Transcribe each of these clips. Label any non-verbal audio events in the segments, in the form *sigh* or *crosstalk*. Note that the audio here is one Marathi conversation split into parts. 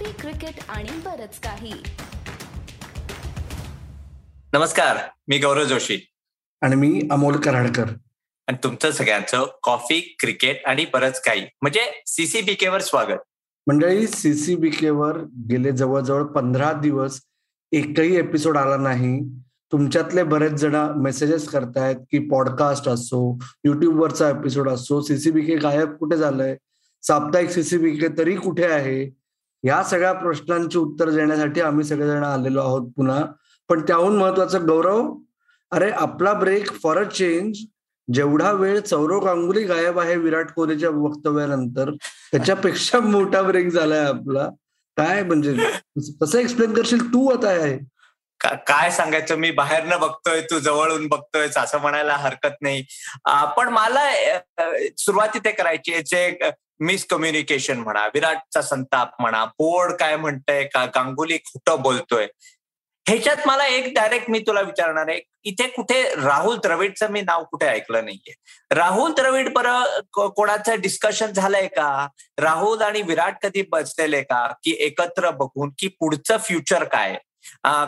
कॉफी क्रिकेट आणि बरच काही. नमस्कार मी गौरव जोशी. आणि मी अमोल कराडकर. आणि तुमचं सगळ्यांचं कॉफी क्रिकेट आणि बरंच काही. म्हणजे सीसीबीके वर स्वागत. मंडळी सीसीबीके वर गेले जवळजवळ पंधरा दिवस एकही एपिसोड आला नाही. तुमच्यातले बरेच जण मेसेजेस करतायत की पॉडकास्ट असो युट्यूबवरचा एपिसोड असो सीसीबीके गायब कुठे झालंय? साप्ताहिक सीसीबीके तरी कुठे आहे? या सगळ्या प्रश्नांची उत्तर देण्यासाठी आम्ही सगळेजण आलेलो आहोत पुन्हा. पण त्याहून महत्वाचं गौरव अरे आपला ब्रेक फॉर अ चेंज जेवढा वेळ सौरव गांगुली गायब आहे विराट कोहलीच्या वक्तव्यानंतर त्याच्यापेक्षा मोठा ब्रेक झालाय आपला. काय म्हणजे कसं एक्सप्लेन करशील तू आता आहे काय सांगायचं? मी बाहेरनं बघतोय तू जवळून बघतोय असं म्हणायला हरकत नाही. पण मला सुरुवाती ते करायची जे मिसकम्युनिकेशन म्हणा विराटचा संताप म्हणा बोर्ड काय म्हणतंय का गांगुली खोटं बोलतोय. ह्याच्यात मला एक डायरेक्ट मी तुला विचारणार आहे इथे कुठे राहुल द्रविडचं मी नाव कुठे ऐकलं नाहीये. राहुल द्रविड बरं कोणाचं डिस्कशन झालंय का? राहुल आणि विराट कधी बसलेले का? की एकत्र बघून की पुढचं फ्युचर काय?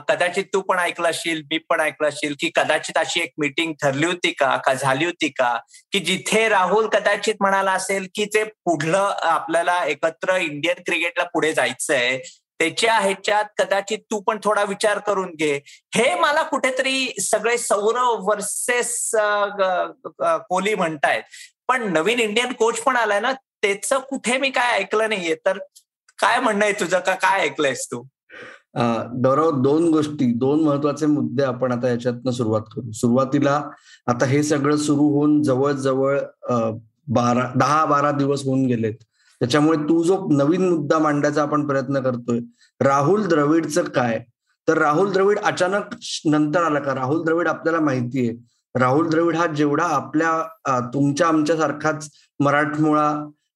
कदाचित तू पण ऐकलं असशील मी पण ऐकलं असशील की कदाचित अशी एक मीटिंग ठरली होती का का झाली होती का? की जिथे राहुल कदाचित म्हणाला असेल की ते पुढलं आपल्याला एकत्र इंडियन क्रिकेटला पुढे जायचंय त्याच्या ह्याच्यात कदाचित तू पण थोडा विचार करून घे. हे मला कुठेतरी सगळे सौरव वर्सेस कोहली म्हणतायत. पण नवीन इंडियन कोच पण आलाय ना त्याचं कुठे मी काय ऐकलं नाहीये. तर काय म्हणणं आहे तुझं? का काय ऐकलंयस तू? गौरव दोन गोष्टी दोन महत्त्वाचे मुद्दे आपण आता याच्यातनं सुरुवात करू. सुरुवातीला आता हे सगळं सुरू होऊन जवळजवळ बारा दहा बारा दिवस होऊन गेलेत. त्याच्यामुळे तू जो नवीन मुद्दा मांडायचा आपण प्रयत्न करतोय राहुल द्रविडचं काय? तर राहुल द्रविड अचानक नंतर आला का? राहुल द्रविड आपल्याला माहिती आहे राहुल द्रविड हा जेवढा आपल्या तुमच्या आमच्या सारखाच मराठमोळा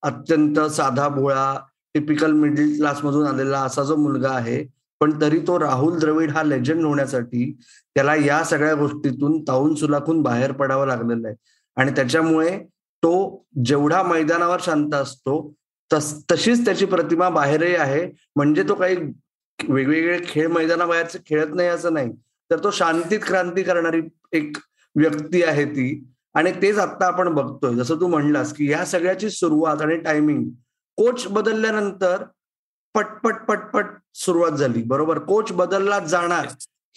अत्यंत साधा भोळा टिपिकल मिडल क्लास मधून आलेला असा जो मुलगा आहे पण तरी तो राहुल द्रविड हा लेजंड होण्यासाठी त्याला या सगळ्या गोष्टीतून ताऊन सुलाखून बाहेर पडावं लागलेलं आहे. आणि त्याच्यामुळे तो जेवढा मैदानावर शांत असतो तस तशीच त्याची प्रतिमा बाहेरही आहे. म्हणजे तो काही वेगवेगळे खेळ मैदानाबाहेरचे खेळत नाही असं नाही. तर तो शांतीत क्रांती करणारी एक व्यक्ती आहे ती. आणि तेच आता आपण बघतोय. जसं तू म्हणलास की या सगळ्याची सुरुवात आणि टायमिंग कोच बदलल्यानंतर पटपट पटपट सुरुवात झाली. बरोबर? कोच बदलला जाणार.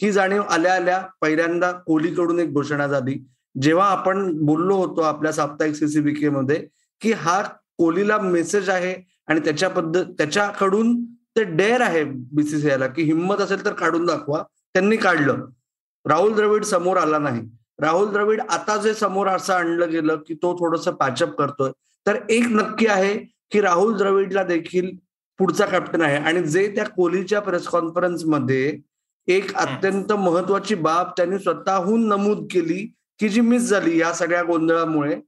ही जाणीव आल्या आल्या पहिल्यांदा कोहलीकडून एक घोषणा झाली. जेव्हा आपण बोललो होतो आपल्या साप्ताहिक सीसीबीके मध्ये की हा कोहलीला मेसेज आहे आणि त्याच्या पद्धत त्याच्याकडून ते डेअर आहे बीसीसीआयला की हिंमत असेल तर काढून दाखवा. त्यांनी काढलं. राहुल द्रविड समोर आला नाही. राहुल द्रविड आता जे समोर असं आणलं गेलं की तो थोडस पॅचअप करतोय. तर एक नक्की आहे की राहुल द्रविडला देखील पुढचा कॅप्टन आहे. आणि जे त्या कोहलीच्या प्रेस कॉन्फरन्समध्ये एक अत्यंत महत्वाची बाब त्यांनी स्वतःहून नमूद केली की जी मिस झाली या सगळ्या गोंधळामुळे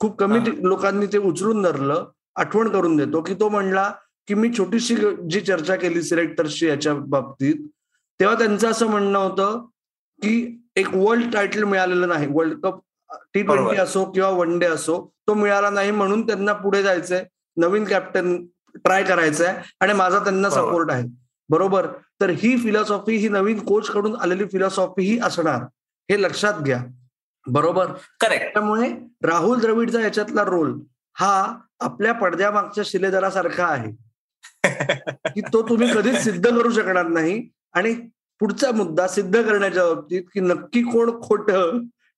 खूप कमी लोकांनी ते उचलून धरलं आठवण करून देतो की तो म्हणला की मी छोटीशी जी चर्चा केली सिलेक्टर्सची याच्या बाबतीत तेव्हा त्यांचं असं म्हणणं होतं की एक वर्ल्ड टायटल मिळालेलं नाही. वर्ल्ड कप टी ट्वेंटी असो किंवा वन डे असो तो मिळाला नाही म्हणून त्यांना पुढे जायचंय. नवीन कॅप्टन ट्राय करायचं आहे आणि माझा त्यांना सपोर्ट आहे. बरोबर? तर ही फिलॉसॉफी ही नवीन कोच कडून आलेली फिलॉसॉफी ही असणार. हे लक्षात घ्या. बरोबर? करेक्ट त्यामुळे राहुल द्रविडचा याच्यातला रोल हा आपल्या पडद्यामागच्या शिलेदारासारखा आहे. *laughs* की तो तुम्ही कधीच सिद्ध करू शकणार नाही आणि पुढचा मुद्दा सिद्ध करण्याच्या बाबतीत की नक्की कोण खोट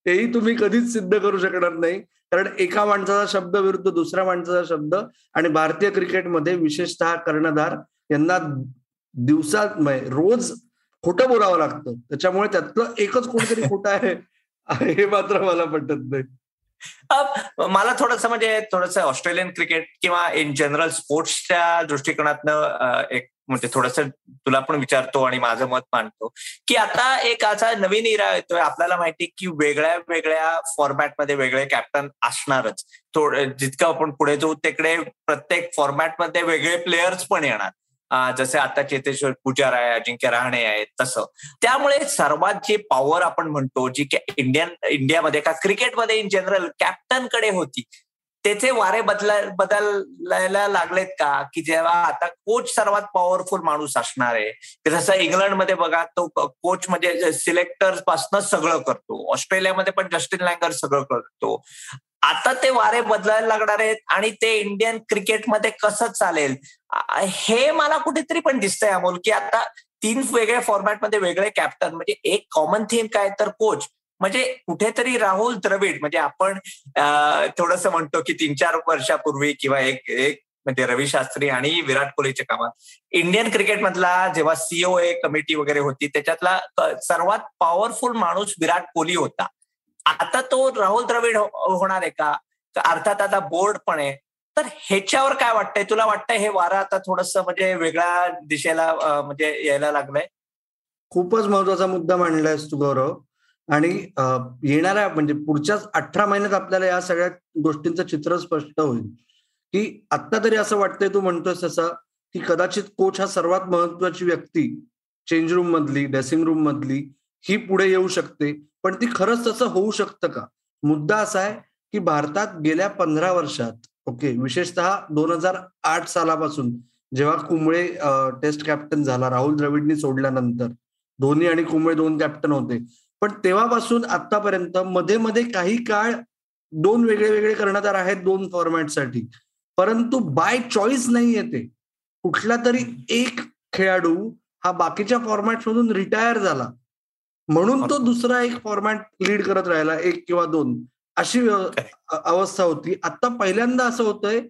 तेही तुम्ही कधीच सिद्ध करू शकणार नाही. कारण एका माणसाचा शब्द विरुद्ध दुसऱ्या माणसाचा शब्द आणि भारतीय क्रिकेटमध्ये विशेषतः कर्णधार यांना दिवसात म्हणजे रोज खोटं बोलावं लागतं. त्याच्यामुळे त्यातलं एकच कोणतरी खोटं आहे हे मात्र मला पटत नाही. मला थोडस म्हणजे थोडस ऑस्ट्रेलियन क्रिकेट किंवा इन जनरल स्पोर्ट्सच्या दृष्टिकोनातनं एक म्हणजे थोडस तुला पण विचारतो आणि माझं मत मांडतो. की आता एक असा नवीन इरा येतोय. आपल्याला माहिती की वेगळ्या वेगळ्या फॉर्मॅटमध्ये वेगळे कॅप्टन असणारच. थोडं जितकं आपण पुढे जाऊ तिकडे प्रत्येक फॉर्मॅटमध्ये वेगळे प्लेयर्स पण येणार. जसे आता चेतेश्वर पुजारा आहे अजिंक्य रहाणे आहे तसं. त्यामुळे सर्वात जी पॉवर आपण म्हणतो जी इंडियन इंडियामध्ये का क्रिकेटमध्ये इन जनरल कॅप्टनकडे होती त्याचे वारे बदला बदलायला लागलेत का? की जेव्हा आता कोच सर्वात पॉवरफुल माणूस असणार आहे. जसं इंग्लंडमध्ये बघा तो कोच म्हणजे सिलेक्टरपासून सगळं करतो. ऑस्ट्रेलियामध्ये पण जस्टिन लँगर सगळं करतो. आता ते वारे बदलायला लागणार आहेत आणि ते इंडियन क्रिकेटमध्ये कसं चालेल? हे मला कुठेतरी पण दिसतंय अमोल की आता तीन वेगळ्या फॉर्मॅटमध्ये वेगळे कॅप्टन म्हणजे एक कॉमन थीम काय? तर कोच म्हणजे कुठेतरी राहुल द्रविड म्हणजे आपण थोडस म्हणतो की तीन चार वर्षापूर्वी किंवा एक एक म्हणजे रवी शास्त्री आणि विराट कोहलीच्या कामात. इंडियन क्रिकेटमधला जेव्हा सीओ ए कमिटी वगैरे होती त्याच्यातला सर्वात पॉवरफुल माणूस विराट कोहली होता. आता तो राहुल द्रविड हो, होणार आहे का? अर्थात आता बोर्ड पण आहे. तर ह्याच्यावर काय वाटतंय? तुला वाटतंय हे वारं आता थोडस म्हणजे वेगळ्या दिशेला म्हणजे यायला लागलंय? खूपच महत्त्वाचा मुद्दा मांडलायस तू गौरव. आणि येणाऱ्या म्हणजे पुढच्या अठरा महिन्यात आपल्याला या सगळ्या गोष्टींचं चित्र स्पष्ट होईल. की आत्ता तरी असं वाटतंय तू म्हणतोस तसं की कदाचित कोच हा सर्वात महत्वाची व्यक्ती चेंज रूम मधली ड्रेसिंग रूम मधली ही पुढे येऊ शकते. पण ती खरंच तसं होऊ शकतं का? मुद्दा असा आहे की भारतात गेल्या पंधरा वर्षात ओके विशेषतः दोन हजार आठ सालापासून जेव्हा कुंबळे टेस्ट कॅप्टन झाला राहुल द्रविडनी सोडल्यानंतर धोनी आणि कुंबळे दोन कॅप्टन होते. पण तेव्हापासून आतापर्यंत मध्ये मध्ये काही काळ दोन वेगळे वेगळे कर्णधार आहेत दोन फॉर्मॅटसाठी. परंतु बाय चॉईस नाही येते कुठला तरी एक खेळाडू हा बाकीच्या फॉर्मॅटमधून रिटायर झाला. म्हणून तो दुसरा एक फॉर्मॅट लीड करत राहिला एक किंवा दोन. अशी अवस्था होती. आता पहिल्यांदा असं होतंय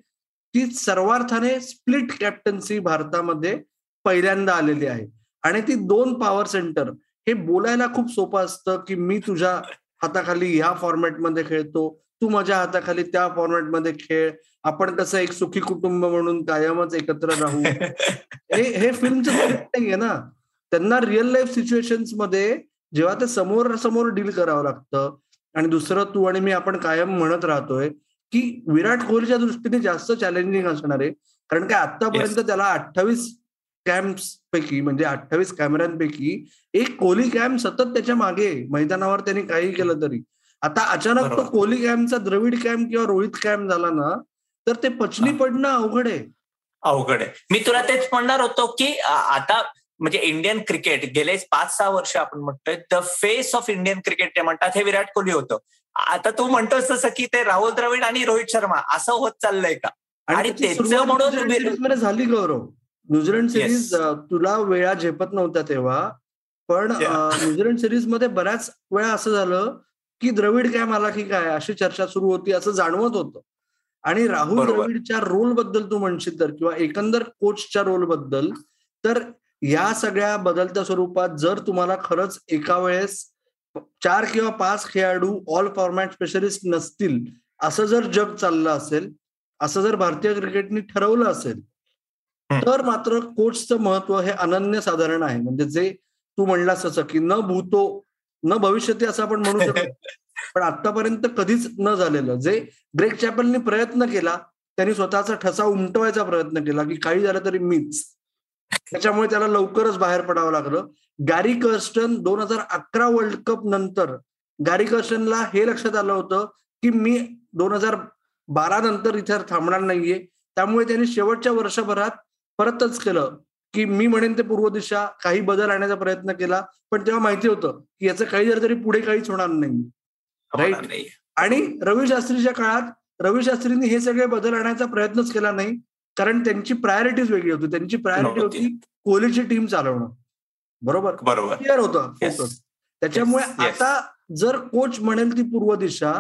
की सर्वार्थाने स्प्लिट कॅप्टन्सी भारतामध्ये पहिल्यांदा आलेली आहे. आणि ती दोन पॉवर सेंटर हे बोलायला खूप सोपं असतं की मी तुझ्या हाताखाली ह्या फॉर्मॅटमध्ये खेळतो तू माझ्या हाताखाली त्या फॉर्मॅटमध्ये खेळ आपण कसं एक सुखी कुटुंब म्हणून कायमच एकत्र राहू. *laughs* हे हे फिल्मचं नाहीये ना. त्यांना रिअल लाईफ सिच्युएशन्समध्ये जेव्हा ते समोर समोर डील करावं लागतं आणि दुसरं तू आणि मी आपण कायम म्हणत राहतोय की विराट कोहलीच्या दृष्टीने जास्त चॅलेंजिंग असणार आहे. कारण काय आतापर्यंत त्याला अठ्ठावीस कॅम्प्स पैकी म्हणजे अठ्ठावीस कॅमेऱ्यांपैकी एक कोहली कॅम्प सतत त्याच्यामागे मैदानावर त्यांनी काही केलं तरी. आता अचानक तो कोहली कॅम्पचा द्रविड कॅम्प किंवा रोहित कॅम्प झाला ना तर ते पचनी पडणं अवघड आहे. अवघड आहे. मी तुला तेच म्हणणार होतो की आता म्हणजे इंडियन क्रिकेट गेले पाच सहा वर्ष आपण म्हणतोय the face of Indian cricket ते म्हणतात हे विराट कोहली होतं. आता तू म्हणतोस तसं की ते राहुल द्रविड आणि रोहित शर्मा असं होत चाललंय का? आणि त्याचं म्हणून झाली गौरव. न्यूझीलंड सिरीज तुला वेळा झेपत नव्हत्या तेव्हा पण न्यूझीलंड सिरीजमध्ये बऱ्याच वेळा असं झालं की द्रविड काय मला की काय अशी चर्चा सुरू होती असं जाणवत होतं. आणि राहुल द्रविडच्या रोलबद्दल तू म्हणशील तर किंवा एकंदर कोचच्या रोलबद्दल तर या सगळ्या बदलत्या स्वरूपात जर तुम्हाला खरंच एका वेळेस चार किंवा पाच खेळाडू ऑल फॉर्मॅट स्पेशलिस्ट नसतील असं जर जग चाललं असेल असं जर भारतीय क्रिकेटने ठरवलं असेल तर मात्र कोचचं महत्त्व हे अनन्य साधारण आहे. म्हणजे जे तू म्हणलास असं की न भूतो न भविष्यती असं आपण म्हणू शकतो *laughs* पण आतापर्यंत कधीच न झालेलं जे ग्रेक चॅपलनी प्रयत्न केला त्यांनी स्वतःचा ठसा उमटवायचा प्रयत्न केला की काही झालं तरी मीच. त्याच्यामुळे त्याला लवकरच बाहेर पडावं लागलं. गॅरी कर्स्टन दोन हजार अकरा वर्ल्ड कप नंतर गॅरी कर्स्टनला हे लक्षात आलं होतं की मी दोन हजार बारा नंतर इथे थांबणार नाहीये. त्यामुळे त्यांनी शेवटच्या वर्षभरात परतच केलं. की मी म्हणेन ते पूर्व दिशा काही बदल आणण्याचा प्रयत्न केला पण तेव्हा माहिती होतं की याचं काही जर तरी पुढे काहीच होणार नाही. राईट आणि रवी शास्त्रीच्या काळात रवी शास्त्रींनी हे सगळे बदल आणण्याचा प्रयत्नच केला नाही कारण त्यांची प्रायोरिटीज वेगळी होती. त्यांची प्रायोरिटी होती कोहलीची टीम चालवणं. बरोबर? बरोबर. क्लिअर होतं. त्याच्यामुळे आता जर कोच म्हणेल ती पूर्व दिशा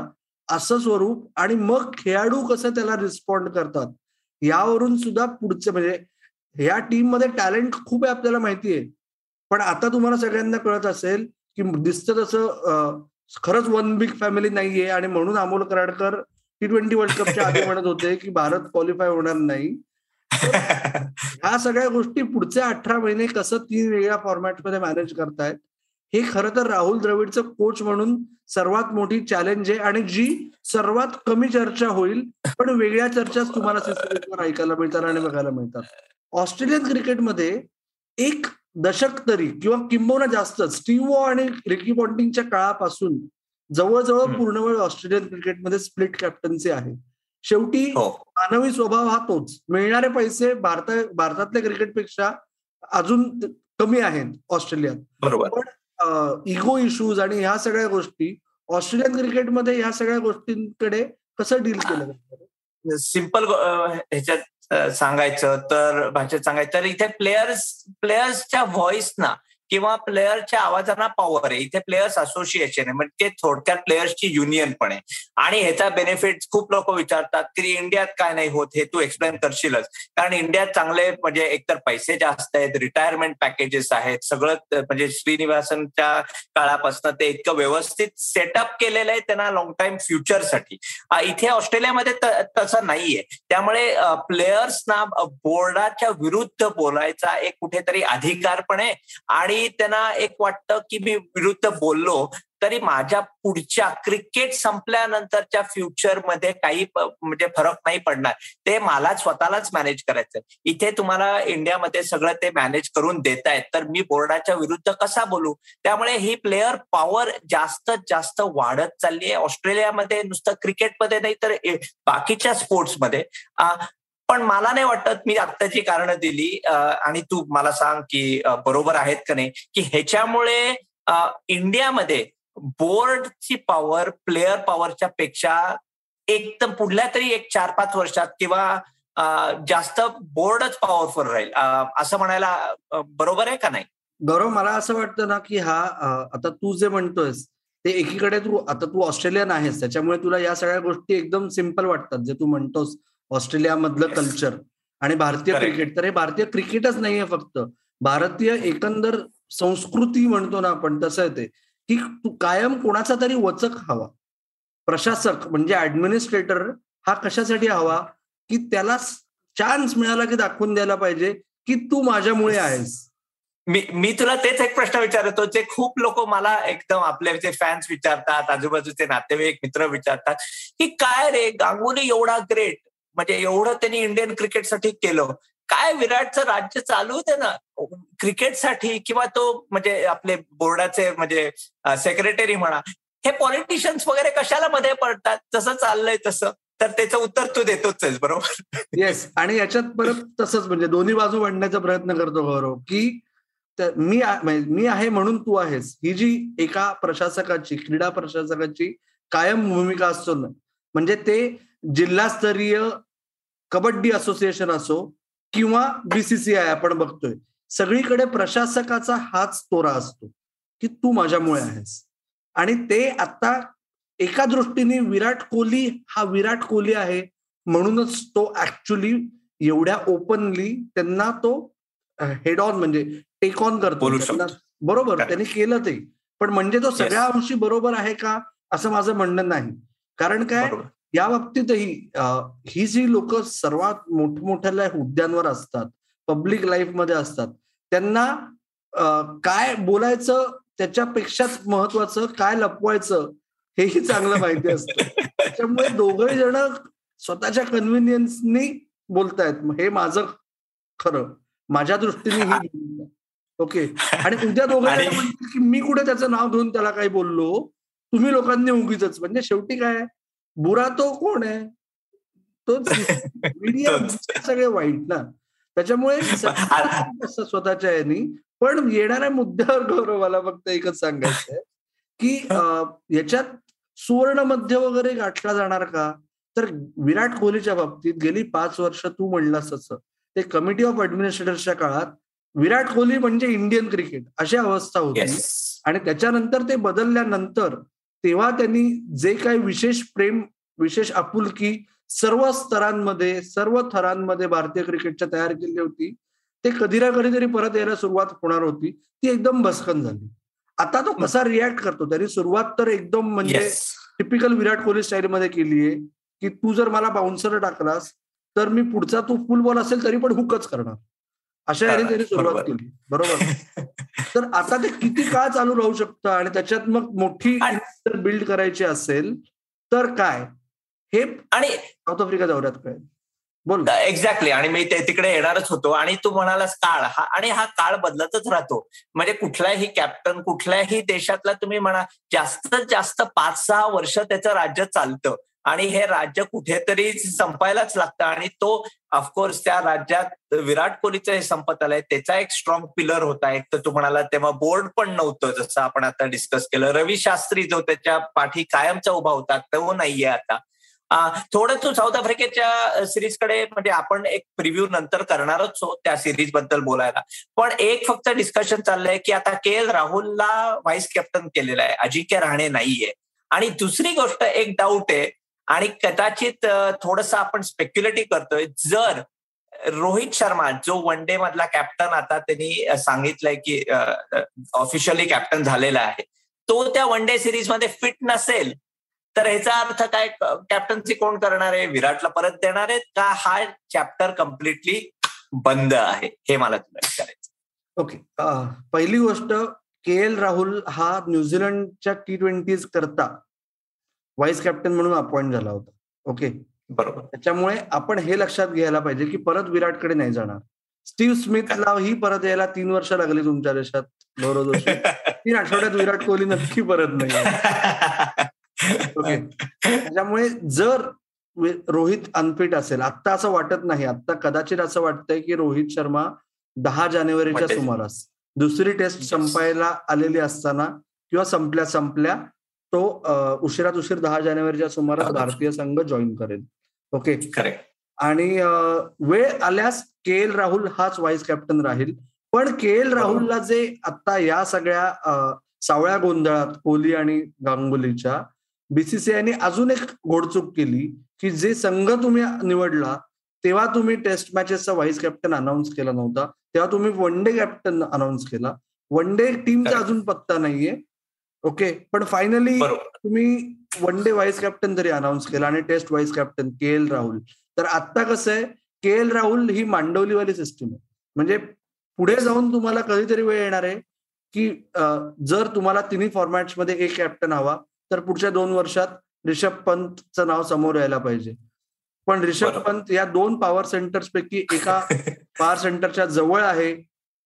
असं स्वरूप आणि मग खेळाडू कसं त्याला रिस्पॉन्ड करतात यावरून सुद्धा पुढचे म्हणजे ह्या टीममध्ये टॅलेंट खूप आहे आपल्याला माहिती आहे पण आता तुम्हाला सगळ्यांना कळत असेल की दिसतं तसं खरंच वन बिग फॅमिली नाहीये आणि म्हणून Amol Karadkar T twenty world कपच्या आधी *laughs* म्हणत होते की भारत क्वालिफाय होणार नाही. *laughs* ह्या सगळ्या गोष्टी पुढचे अठरा महिने कसं तीन वेगळ्या फॉर्मॅटमध्ये मॅनेज करतायत हे खरं तर राहुल द्रविडचं कोच म्हणून सर्वात मोठी चॅलेंज आहे आणि जी सर्वात कमी चर्चा होईल पण वेगळ्या चर्चाच तुम्हाला ऐकायला मिळतात आणि बघायला मिळतात. ऑस्ट्रेलियन क्रिकेटमध्ये एक दशक तरी किंवा किंबहुना जास्त स्टीवो आणि रिकी पॉन्टिंगच्या काळापासून जवळजवळ पूर्ण वेळ ऑस्ट्रेलियन क्रिकेटमध्ये स्प्लिट कॅप्टन्सी आहे. शेवटी हो. मानवी स्वभाव हा तोच. मिळणारे पैसे भारत भारतातल्या क्रिकेटपेक्षा अजून कमी आहेत ऑस्ट्रेलियात. बरोबर. इगो इश्यूज आणि ह्या सगळ्या गोष्टी ऑस्ट्रेलियन क्रिकेटमध्ये ह्या सगळ्या गोष्टींकडे कसं डील केलं जातं? सिंपल ह्याच्यात सांगायचं तर भाषेत सांगायचं. तर इथे प्लेयर्स प्लेयर्सच्या व्हॉइसना किंवा प्लेयरच्या आवाजांना पॉवर आहे. इथे प्लेयर्स असोसिएशन आहे. म्हणजे थोडक्यात प्लेयर्सची युनियन पण आहे. आणि ह्याचा बेनिफिट खूप लोक विचारतात की इंडियात काय नाही होत हे तू एक्सप्लेन करशीलच. कारण इंडियात चांगले म्हणजे एकतर पैसे जास्त आहेत रिटायरमेंट पॅकेजेस आहेत सगळं म्हणजे श्रीनिवासनच्या काळापासून ते इतकं व्यवस्थित सेटअप केलेलं आहे त्यांना लॉंग टाइम फ्युचरसाठी इथे ऑस्ट्रेलियामध्ये तसं नाहीये. त्यामुळे प्लेयर्सना बोर्डाच्या विरुद्ध बोलायचा एक कुठेतरी अधिकार पण आहे. आणि त्यांना एक वाटतं की मी विरुद्ध बोललो तरी माझ्या पुढच्या क्रिकेट संपल्यानंतरच्या फ्युचरमध्ये काही म्हणजे फरक नाही पडणार. ते मला स्वतःलाच मॅनेज करायचं इथे तुम्हाला इंडियामध्ये सगळं ते मॅनेज करून देत आहेत. तर मी बोर्डाच्या विरुद्ध कसा बोलू? त्यामुळे ही प्लेअर पॉवर जास्त जास्त वाढत चालली आहे. ऑस्ट्रेलियामध्ये नुसतं क्रिकेटमध्ये नाही तर बाकीच्या स्पोर्ट्समध्ये पण मला नाही वाटत मी आत्ताची कारणं दिली आणि तू मला सांग की बरोबर आहेत का नाही? की ह्याच्यामुळे इंडियामध्ये बोर्डची पॉवर प्लेअर पॉवरच्या पेक्षा एक तर पुढल्या तरी एक चार पाच वर्षात किंवा जास्त बोर्डच पॉवरफुल राहील. असं म्हणायला बरोबर आहे का नाही? गौरव मला असं वाटतं ना की हा आता तू जे म्हणतोयस ते एकीकडे तू आता तू ऑस्ट्रेलियन आहेस त्याच्यामुळे तुला या सगळ्या गोष्टी एकदम सिंपल वाटतात. जे तू म्हणतोस ऑस्ट्रेलियामधलं कल्चर आणि भारतीय क्रिकेट. तर हे भारतीय क्रिकेटच नाहीये फक्त. भारतीय एकंदर संस्कृती म्हणतो ना आपण तसं ते की तू कायम कोणाचा तरी वचक हवा. प्रशासक म्हणजे ऍडमिनिस्ट्रेटर हा कशासाठी हवा? की त्याला चान्स मिळाला की दाखवून द्यायला पाहिजे की तू माझ्यामुळे आहेस. मी मी तुला तेच एक प्रश्न विचारतो जे खूप लोक मला एकदम आपले जे फॅन्स विचारतात आजूबाजूचे नातेवाईक मित्र विचारतात की काय रे गांगुली एवढा ग्रेट म्हणजे एवढं त्यांनी इंडियन क्रिकेटसाठी केलं. काय विराटचं राज्य चालू होते ना क्रिकेटसाठी किंवा तो म्हणजे आपले बोर्डाचे म्हणजे सेक्रेटरी म्हणा हे पॉलिटिशियन्स वगैरे कशाला मध्ये पडतात? जसं चाललंय तसं. तर त्याचं उत्तर तू देतोच आहेस बरोबर? येस आणि याच्यात परत तसंच म्हणजे दोन्ही बाजू वाढण्याचा प्रयत्न करतो गौरव की मी म्हणजे मी आहे म्हणून तू आहेस. ही जी एका प्रशासकाची क्रीडा प्रशासकाची कायम भूमिका असतो ना म्हणजे ते जिल्हास्तरीय कबड्डी असोसिएशन असो किंवा बीसीसीआय आपण बघतोय सगळीकडे प्रशासकाचा हाच तोरा असतो की तू माझ्यामुळे आहेस. आणि ते आता एका दृष्टीने विराट कोहली हा विराट कोहली आहे म्हणूनच तो ऍक्च्युली एवढ्या ओपनली त्यांना तो हेड ऑन म्हणजे टेक ऑन करतो. बरोबर त्यांनी केलं ते. पण म्हणजे तो सगळ्या अंशी बरोबर आहे का असं माझं म्हणणं नाही. कारण काय? या बाबतीतही ही जी लोक सर्वात मोठमोठ्या हुद्द्यांवर असतात पब्लिक लाईफमध्ये असतात त्यांना काय बोलायचं त्याच्यापेक्षाच महत्वाचं काय लपवायचं हेही चांगलं माहिती असतं. त्याच्यामुळे दोघही जण स्वतःच्या कन्व्हिनियन्सनी बोलतायत. हे माझं खरं. माझ्या दृष्टीने ही ओके. आणि उद्या दोघं की मी कुठे त्याचं नाव घेऊन त्याला काही बोललो? तुम्ही लोकांनी उगीच म्हणजे शेवटी काय बुरा तो कोण आहे? तोच *laughs* मीडिया सगळे वाईट ना. त्याच्यामुळे *laughs* स्वतःच्या यांनी. पण येणाऱ्या मुद्द्यावर गौरवाला फक्त एकच सांगायचं आहे की याच्यात सुवर्ण मध्य वगैरे गाठला जाणार का? तर विराट कोहलीच्या बाबतीत गेली पाच वर्ष तू म्हणलास असं ते कमिटी ऑफ ऍडमिनिस्ट्रेटरच्या काळात विराट कोहली म्हणजे इंडियन क्रिकेट अशी अवस्था होती. आणि त्याच्यानंतर ते बदलल्यानंतर तेव्हा त्यांनी जे काही विशेष प्रेम विशेष आपुलकी सर्व स्तरांमध्ये सर्व थरांमध्ये भारतीय क्रिकेटच्या तयार केली होती ते कधी ना कधीतरी परत यायला सुरुवात होणार होती. ती एकदम भस्कन झाली. आता तो कसा रिॲक्ट करतो? त्यांनी सुरुवात तर एकदम म्हणजे टिपिकल विराट कोहली स्टाईलमध्ये केली आहे की तू जर मला बाउन्सर टाकलास तर मी पुढचा तू फुल बॉल असेल तरी पण हुकच करणार. अशा याने त्यांनी सुरुवात केली. बरोबर. तर आता ते किती काळ चालू राहू शकतं? आणि त्याच्यात मग मोठी बिल्ड करायची असेल तर काय? हे आणि साऊथ आफ्रिका दौऱ्यात काय बोल एक्झॅक्टली आणि मी ते तिकडे येणारच होतो. आणि तू म्हणालास काळ. हा आणि हा काळ बदलतच राहतो. म्हणजे कुठलाही कॅप्टन कुठल्याही देशातला तुम्ही म्हणा जास्तीत जास्त पाच सहा वर्ष त्याचं राज्य चालतं. आणि हे राज्य कुठेतरी संपायलाच लागतं. आणि तो ऑफकोर्स त्या राज्यात विराट कोहलीचं हे संपत आलंय त्याचा एक स्ट्रॉंग पिलर होता. एक तर तू म्हणाला तेव्हा बोर्ड पण नव्हतं जसं आपण आता डिस्कस केलं. रवी शास्त्री जो त्याच्या पाठी कायमचा उभा होता तो नाहीये आता. थोडं तू साऊथ आफ्रिकेच्या सिरीजकडे म्हणजे आपण एक प्रिव्ह्यू नंतर करणारच हो त्या सिरीजबद्दल बोलायला. पण एक फक्त डिस्कशन चाललंय की आता के एल राहुलला व्हाईस कॅप्टन केलेलं आहे. अजिंक्य राहणे नाहीये. आणि दुसरी गोष्ट एक डाऊट आहे. आणि कदाचित थोडस आपण स्पेक्युलेटिव्ह करतोय. जर रोहित शर्मा जो वन डे मधला कॅप्टन आता त्यांनी सांगितलंय की ऑफिशियली कॅप्टन झालेला आहे तो त्या वन डे सिरीजमध्ये फिट नसेल तर ह्याचा अर्थ काय? कॅप्टन्सी कोण करणार आहे? विराटला परत देणार आहेत का हा चॅप्टर कम्प्लिटली बंद आहे? हे मला तुला विचारायचं ओके पहिली गोष्ट के एल राहुल हा न्यूझीलंडच्या टी ट्वेंटीज करता. व्हाईस कॅप्टन म्हणून अपॉइंट झाला होता. ओके बरोबर. त्याच्यामुळे आपण हे लक्षात घ्यायला पाहिजे की परत विराटकडे नाही जाणार. स्टीव्ह *laughs* स्मिथला ही परत यायला तीन वर्ष लागली तुमच्या देशात गौरव जोशी. तीन आठवड्यात विराट कोहली नक्की परत नाही ओके त्याच्यामुळे जर रोहित अनफिट असेल आत्ता असं वाटत नाही. आता कदाचित असं वाटतंय की रोहित शर्मा दहा जानेवारीच्या सुमारास दुसरी टेस्ट संपायला आलेली असताना किंवा संपल्या संपल्या तो उशिरात उशीर दहा जानेवारीच्या सुमारास भारतीय संघ जॉईन करेल. ओके आणि वेळ आल्यास के एल राहुल हाच व्हाईस कॅप्टन राहील. पण के एल राहुलला जे आता या सगळ्या सावळ्या गोंधळात कोहली आणि गांगुलीच्या बीसीसीआयने अजून एक घोडचूक केली की जे संघ तुम्ही निवडला तेव्हा तुम्ही टेस्ट मॅचेसचा व्हाईस कॅप्टन अनाऊन्स केला नव्हता. तेव्हा तुम्ही वन डे कॅप्टन अनाऊन्स केला. वन डे टीमचा अजून पत्ता नाहीये. ओके पण फायनली तुम्ही वन डे व्हाईस कॅप्टन तरी अनाऊन्स केला आणि test vice captain K L Rahul तर आता कसं आहे के एल राहुल ही मांडवलीवाली सिस्टीम आहे. म्हणजे पुढे जाऊन तुम्हाला कधीतरी वेळ येणार आहे की जर तुम्हाला तिन्ही फॉर्मॅट्समध्ये एक कॅप्टन हवा तर पुढच्या दोन वर्षात रिषभ पंतचं नाव समोर यायला पाहिजे. पण रिषभ पंत या दोन पॉवर सेंटर्स पैकी एका *laughs* पॉवर सेंटरच्या जवळ आहे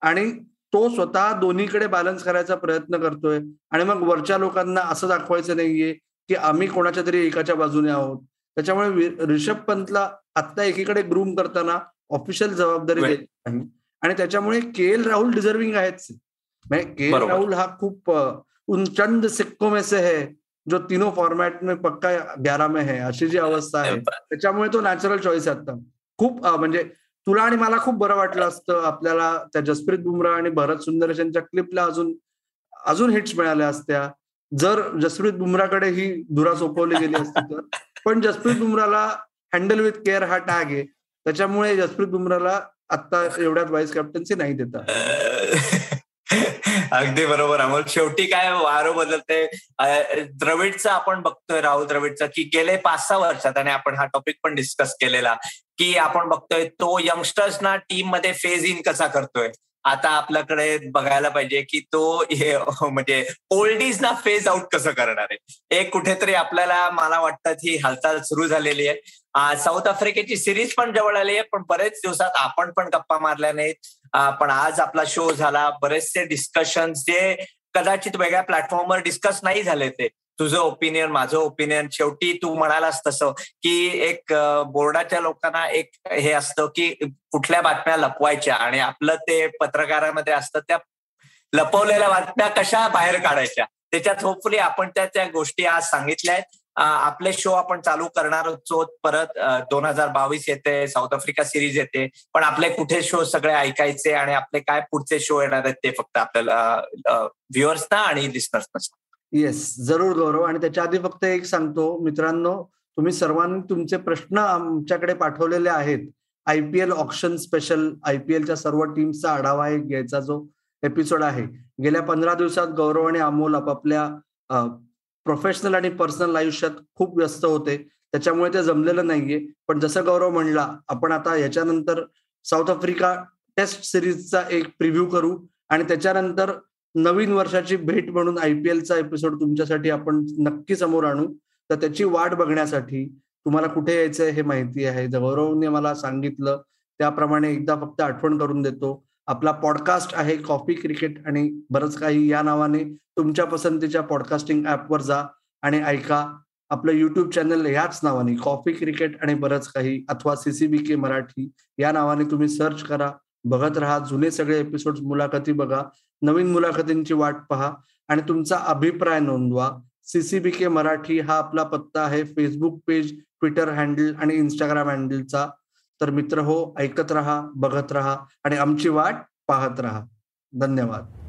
आणि तो स्वतः दोन्हीकडे बॅलन्स करायचा प्रयत्न करतोय. आणि मग वरच्या लोकांना असं दाखवायचं नाहीये की आम्ही कोणाच्या तरी एकाच्या बाजूने आहोत. त्याच्यामुळे रिषभ पंतला आत्ता एकीकडे ग्रूम करताना ऑफिशियल जबाबदारी देत नाही आणि त्याच्यामुळे के एल राहुल डिझर्विंग आहेच. म्हणजे के एल राहुल हा खूप उंचंद सिक्को में से है जो तीनों फॉर्मॅट में पक्का ग्यारा में है. अशी जी अवस्था आहे. त्याच्यामुळे तो नॅचरल चॉईस आहे आता खूप म्हणजे तुला आणि मला खूप बरं वाटलं असतं. आपल्याला त्या जसप्रीत बुमराह आणि भरत सुंदरेशांच्या क्लिपला अजून अजून हिट्स मिळाल्या असत्या. जर जसप्रीत बुमराकडे ही धुरा सोपवली गेली असती तर. पण जसप्रीत बुमराला हँडल विथ केअर हा टॅग आहे. त्याच्यामुळे जसप्रीत बुमराला आता एवढ्यात व्हाईस कॅप्टन्सी नाही देता. *laughs* अगदी बरोबर अमोल. शेवटी काय वारं बदलते द्रविडचं आपण बघतोय राहुल द्रविडचं की गेले पाच सहा वर्षात आणि आपण हा टॉपिक पण डिस्कस केलेला की आपण बघतोय तो यंगस्टर्सना टीममध्ये फेज इन कसा करतोय? आता आपल्याकडे बघायला पाहिजे की तो हे म्हणजे ओल्डीज ना फेज आउट कसं करणार आहे? एक कुठेतरी आपल्याला मला वाटतं ही हालचाल सुरू झालेली आहे. साऊथ आफ्रिकेची सिरीज पण जवळ आली आहे पण बरेच दिवसात आपण पण गप्पा मारल्या नाहीत. पण आज आपला शो झाला बरेचसे डिस्कशन जे कदाचित वेगळ्या प्लॅटफॉर्मवर डिस्कस नाही झाले ते. तुझं ओपिनियन माझं ओपिनियन शेवटी तू म्हणालास तसं की एक बोर्डाच्या लोकांना एक हे असतं की कुठल्या बातम्या लपवायच्या आणि आपलं ते पत्रकारामध्ये असतं त्या लपवलेल्या बातम्या कशा बाहेर काढायच्या? त्याच्यात होपफुली आपण त्या त्या गोष्टी आज सांगितल्या आहेत. आपले शो आपण चालू करणार आहोत परत दोन हजार बावीस येते साऊथ आफ्रिका सिरीज येते. पण आपले कुठे शो सगळे ऐकायचे आणि आपले काय पुढचे शो येणार आहेत ते फक्त आपल्याला व्ह्युअर्सना आणि लिस्नर्सना येस जरूर गौरव. आणि त्याच्या आधी फक्त एक सांगतो मित्रांनो तुम्ही सर्वांनी तुमचे प्रश्न आमच्याकडे पाठवलेले आहेत. I P L option special I P एलच्या सर्व टीमचा आढावा एक घ्यायचा जो एपिसोड आहे. गेल्या पंधरा दिवसात गौरव आणि अमोल आपापल्या प्रोफेशनल आणि पर्सनल आयुष्यात खूप व्यस्त होते. त्याच्यामुळे ते जमलेलं नाहीये. पण जसं गौरव म्हणला आपण आता याच्यानंतर साऊथ आफ्रिका टेस्ट सिरीजचा एक प्रिव्ह्यू करू. आणि त्याच्यानंतर नवीन वर्षाची भेट म्हणून आय पी एलचा एपिसोड तुमच्यासाठी आपण नक्की समोर आणू. तर त्याची वाट बघण्यासाठी तुम्हाला कुठे यायचंय हे माहिती आहे. गौरवने मला सांगितलं. त्याप्रमाणे एकदा फक्त आठवण करून देतो. आपला पॉडकास्ट आहे कॉफी क्रिकेट आणि बरंच काही या नावाने तुमच्या पसंतीच्या पॉडकास्टिंग ऍपवर जा आणि ऐका. आपलं युट्यूब चॅनल याच नावाने कॉफी क्रिकेट आणि बरंच काही अथवा सीसीबी के मराठी या नावाने तुम्ही सर्च करा. बघत राहा. जुने सगळे एपिसोड मुलाखती बघा. नवीन मुलाखतींची वाट पहा आणि तुमचा अभिप्राय नोंदवा. सीसीबी के मराठी हा आपला पत्ता आहे. फेसबुक पेज ट्विटर हँडल आणि इंस्टाग्राम हँडलचा तर मित्र हो ऐकत राहा बघत राहा आणि आमची वाट पाहत राहा. धन्यवाद.